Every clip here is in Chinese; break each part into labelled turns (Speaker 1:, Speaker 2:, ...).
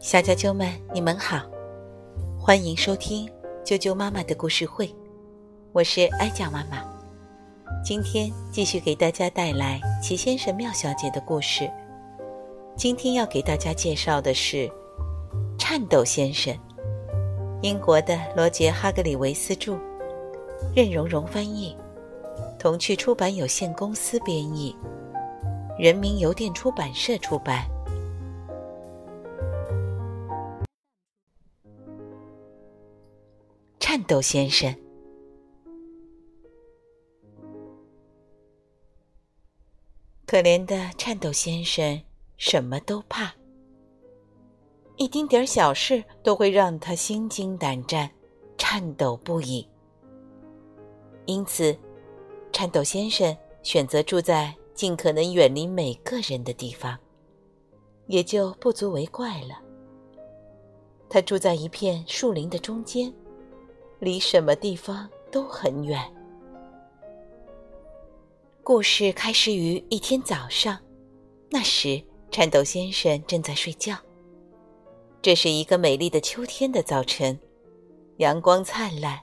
Speaker 1: 小啾啾们，你们好，欢迎收听啾啾妈妈的故事会，我是哀酱妈妈。今天继续给大家带来齐先生、妙小姐的故事。今天要给大家介绍的是《颤抖先生》，英国的罗杰·哈格里维斯著，任蓉蓉翻译，童趣出版有限公司编译，人民邮电出版社出版。抖先生，可怜的颤抖先生，什么都怕，一丁点儿小事都会让他心惊胆战、颤抖不已。因此，颤抖先生选择住在尽可能远离每个人的地方，也就不足为怪了。他住在一片树林的中间。离什么地方都很远。故事开始于一天早上，那时颤抖先生正在睡觉。这是一个美丽的秋天的早晨，阳光灿烂，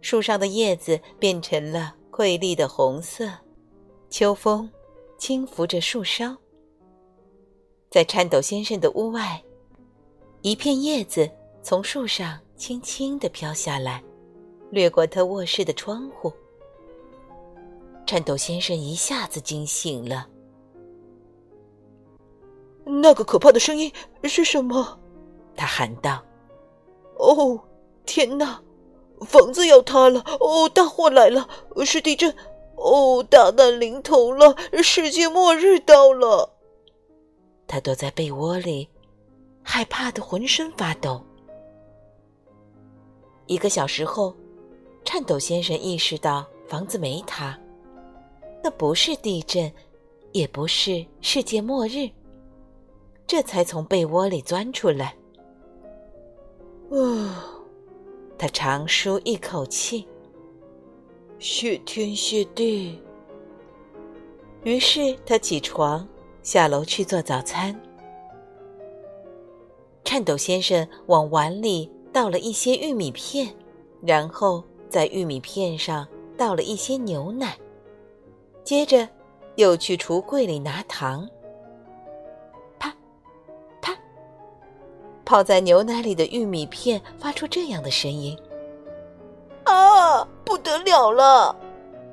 Speaker 1: 树上的叶子变成了瑰丽的红色，秋风轻拂着树梢。在颤抖先生的屋外，一片叶子从树上。轻轻地飘下来，掠过他卧室的窗户。颤抖先生一下子惊醒了。
Speaker 2: 那个可怕的声音是什么？
Speaker 1: 他喊道：“
Speaker 2: 哦，天哪！房子要塌了！哦，大祸来了！是地震！哦，大难临头了！世界末日到了！”
Speaker 1: 他躲在被窝里，害怕的浑身发抖。一个小时后，颤抖先生意识到房子没塌，那不是地震，也不是世界末日。这才从被窝里钻出来。
Speaker 2: 哦，
Speaker 1: 他长舒一口气。
Speaker 2: 谢天谢地。
Speaker 1: 于是他起床，下楼去做早餐。颤抖先生往碗里。倒了一些玉米片，然后在玉米片上倒了一些牛奶，接着又去橱柜里拿糖。啪，啪，泡在牛奶里的玉米片发出这样的声音。
Speaker 2: 啊，不得了了！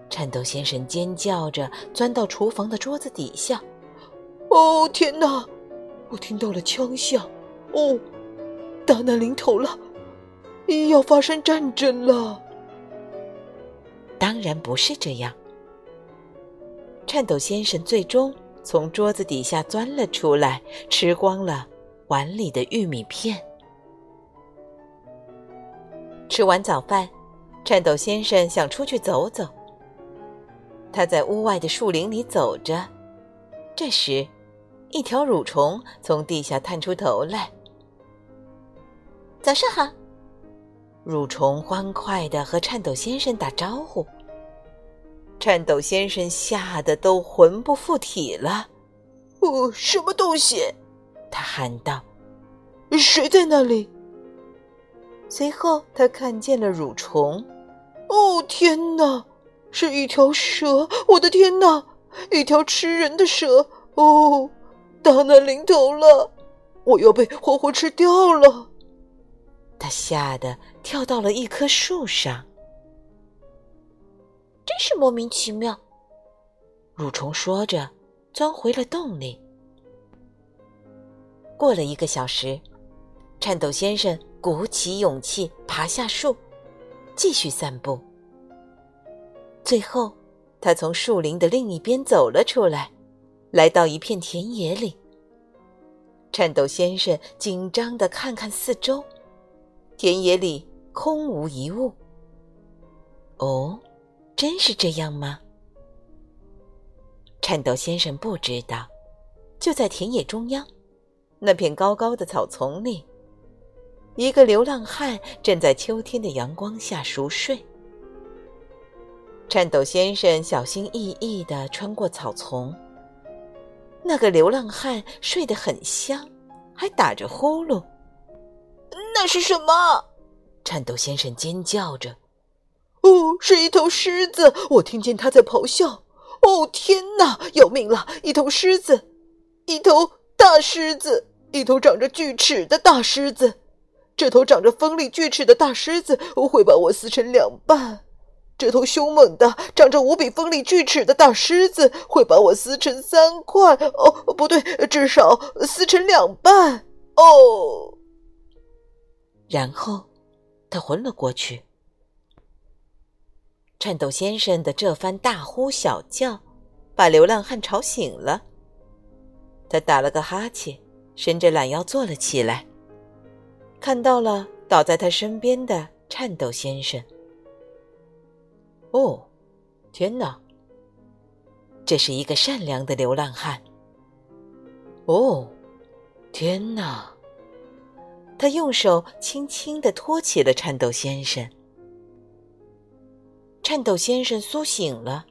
Speaker 1: 颤抖先生尖叫着钻到厨房的桌子底下。
Speaker 2: 哦，天哪！我听到了枪响。哦，大难临头了！要发生战争了？
Speaker 1: 当然不是这样。颤抖先生最终从桌子底下钻了出来，吃光了碗里的玉米片。吃完早饭，颤抖先生想出去走走。他在屋外的树林里走着，这时，一条蠕虫从地下探出头来。早上好。蠕虫欢快地和颤抖先生打招呼。颤抖先生吓得都魂不附体了。
Speaker 2: “哦，什么东西？”
Speaker 1: 他喊道。
Speaker 2: “谁在那里？”
Speaker 1: 随后他看见了蠕虫。
Speaker 2: “哦，天哪！是一条蛇！我的天哪！一条吃人的蛇！哦，大难临头了！我要被活活吃掉了！”
Speaker 1: 他吓得跳到了一棵树上，
Speaker 3: 真是莫名其妙。
Speaker 1: 蠕虫说着，钻回了洞里。过了一个小时，颤抖先生鼓起勇气爬下树，继续散步。最后，他从树林的另一边走了出来，来到一片田野里。颤抖先生紧张的看看四周。田野里空无一物。哦，真是这样吗？颤抖先生不知道，就在田野中央，那片高高的草丛里，一个流浪汉正在秋天的阳光下熟睡。颤抖先生小心翼翼地穿过草丛，那个流浪汉睡得很香，还打着呼噜。
Speaker 2: 那是什么？
Speaker 1: 颤抖先生尖叫着。
Speaker 2: 哦，是一头狮子！我听见它在咆哮。哦，天哪！要命了！一头狮子，一头大狮子，一头长着锯齿的大狮子。这头长着锋利锯齿的大狮子会把我撕成两半。这头凶猛的、长着无比锋利锯齿的大狮子会把我撕成三块。哦，不对，至少撕成两半。哦，
Speaker 1: 然后他昏了过去。颤抖先生的这番大呼小叫，把流浪汉吵醒了。他打了个哈欠，伸着懒腰坐了起来，看到了倒在他身边的颤抖先生。哦，天哪！这是一个善良的流浪汉。哦，天哪！他用手轻轻的托起了颤抖先生。颤抖先生苏醒了，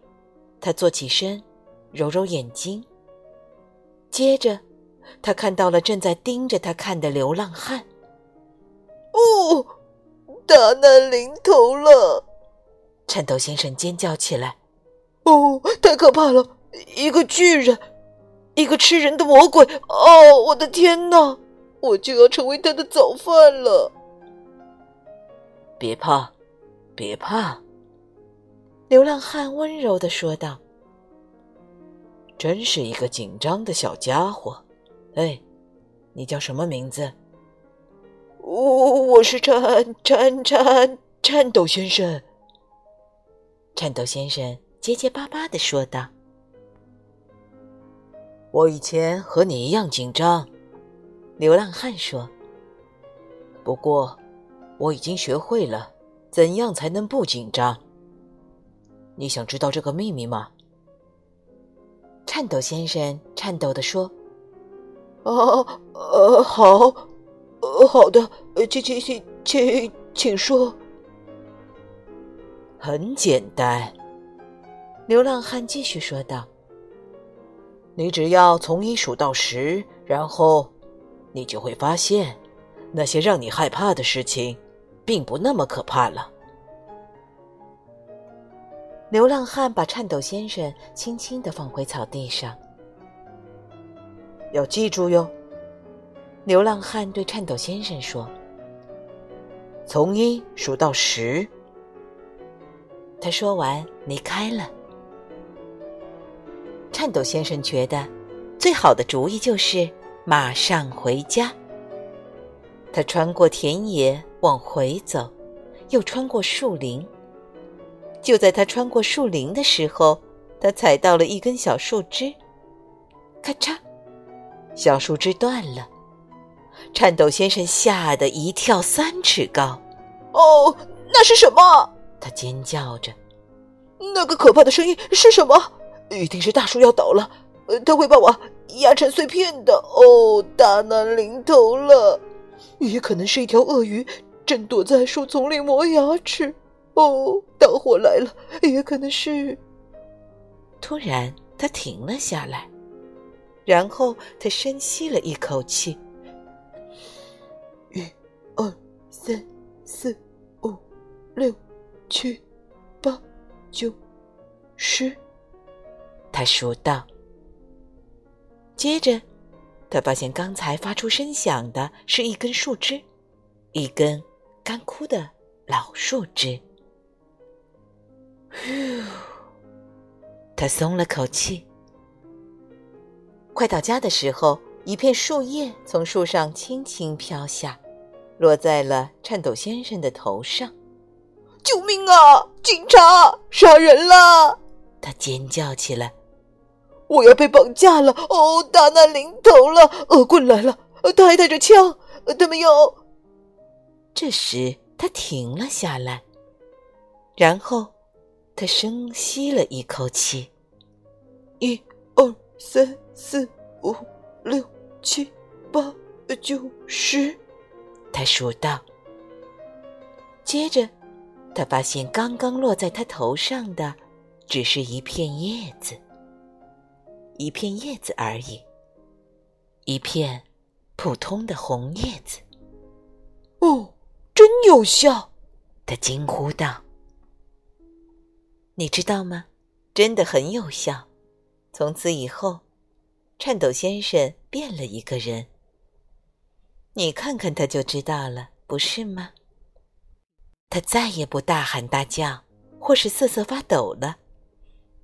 Speaker 1: 他坐起身，揉揉眼睛。接着，他看到了正在盯着他看的流浪汉。
Speaker 2: 哦，大难临头了！
Speaker 1: 颤抖先生尖叫起来：“
Speaker 2: 哦，太可怕了！一个巨人，一个吃人的魔鬼！哦，我的天哪！我就要成为他的早饭了！”
Speaker 1: 别怕，别怕。流浪汉温柔的说道：“真是一个紧张的小家伙。哎，你叫什么名字？”“
Speaker 2: 我我是颤颤颤颤抖先生。”
Speaker 1: 颤抖先生结结巴巴的说道：“
Speaker 2: 我以前和你一样紧张。”
Speaker 1: 流浪汉说：“
Speaker 2: 不过，我已经学会了怎样才能不紧张。”你想知道这个秘密吗？
Speaker 1: 颤抖先生颤抖的说：“
Speaker 2: 哦，呃，好，呃，好的，请请请请请说。”
Speaker 1: 很简单，流浪汉继续说道：“
Speaker 2: 你只要从一数到十，然后你就会发现，那些让你害怕的事情，并不那么可怕了。”
Speaker 1: 流浪汉把颤抖先生轻轻的放回草地上。
Speaker 2: 要记住哟，
Speaker 1: 流浪汉对颤抖先生说：“
Speaker 2: 从一数到十。”
Speaker 1: 他说完离开了。颤抖先生觉得，最好的主意就是马上回家。他穿过田野往回走，又穿过树林。就在他穿过树林的时候，他踩到了一根小树枝，咔嚓，小树枝断了。颤抖先生吓得一跳三尺高。
Speaker 2: 哦，那是什么？
Speaker 1: 他尖叫着。
Speaker 2: 那个可怕的声音是什么？一定是大树要倒了，它会把我压成碎片的。哦，大难临头了！也可能是一条鳄鱼正躲在树丛里磨牙齿。哦，大火来了，也可能是。
Speaker 1: 突然，他停了下来，然后他深吸了一口气。
Speaker 2: 一、二、三、四、五、六、七、八、九、十，
Speaker 1: 他数到。接着，他发现刚才发出声响的是一根树枝，一根干枯的老树枝。呼，他松了口气。快到家的时候，一片树叶从树上轻轻飘下，落在了颤抖先生的头上。
Speaker 2: 救命啊！警察杀人了！
Speaker 1: 他尖叫起来：“
Speaker 2: 我要被绑架了！哦，大难临头了！恶棍来了，他还带着枪，他们要……”
Speaker 1: 这时，他停了下来，然后。他深吸了一口气，
Speaker 2: 一、二、三、四、五、六、七、八、九、十，
Speaker 1: 他数道。接着，他发现刚刚落在他头上的只是一片叶子。一片叶子而已，一片普通的红叶子。
Speaker 2: 哦，真有效！
Speaker 1: 他惊呼道：“你知道吗？真的很有效。从此以后，颤抖先生变了一个人。你看看他就知道了，不是吗？他再也不大喊大叫，或是瑟瑟发抖了。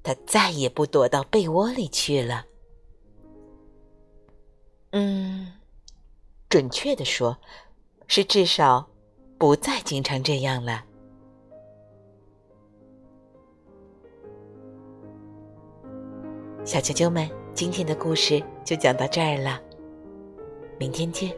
Speaker 1: 他再也不躲到被窝里去了。嗯，准确的说，是至少。”不再经常这样了，小啾啾们，今天的故事就讲到这儿了，明天见。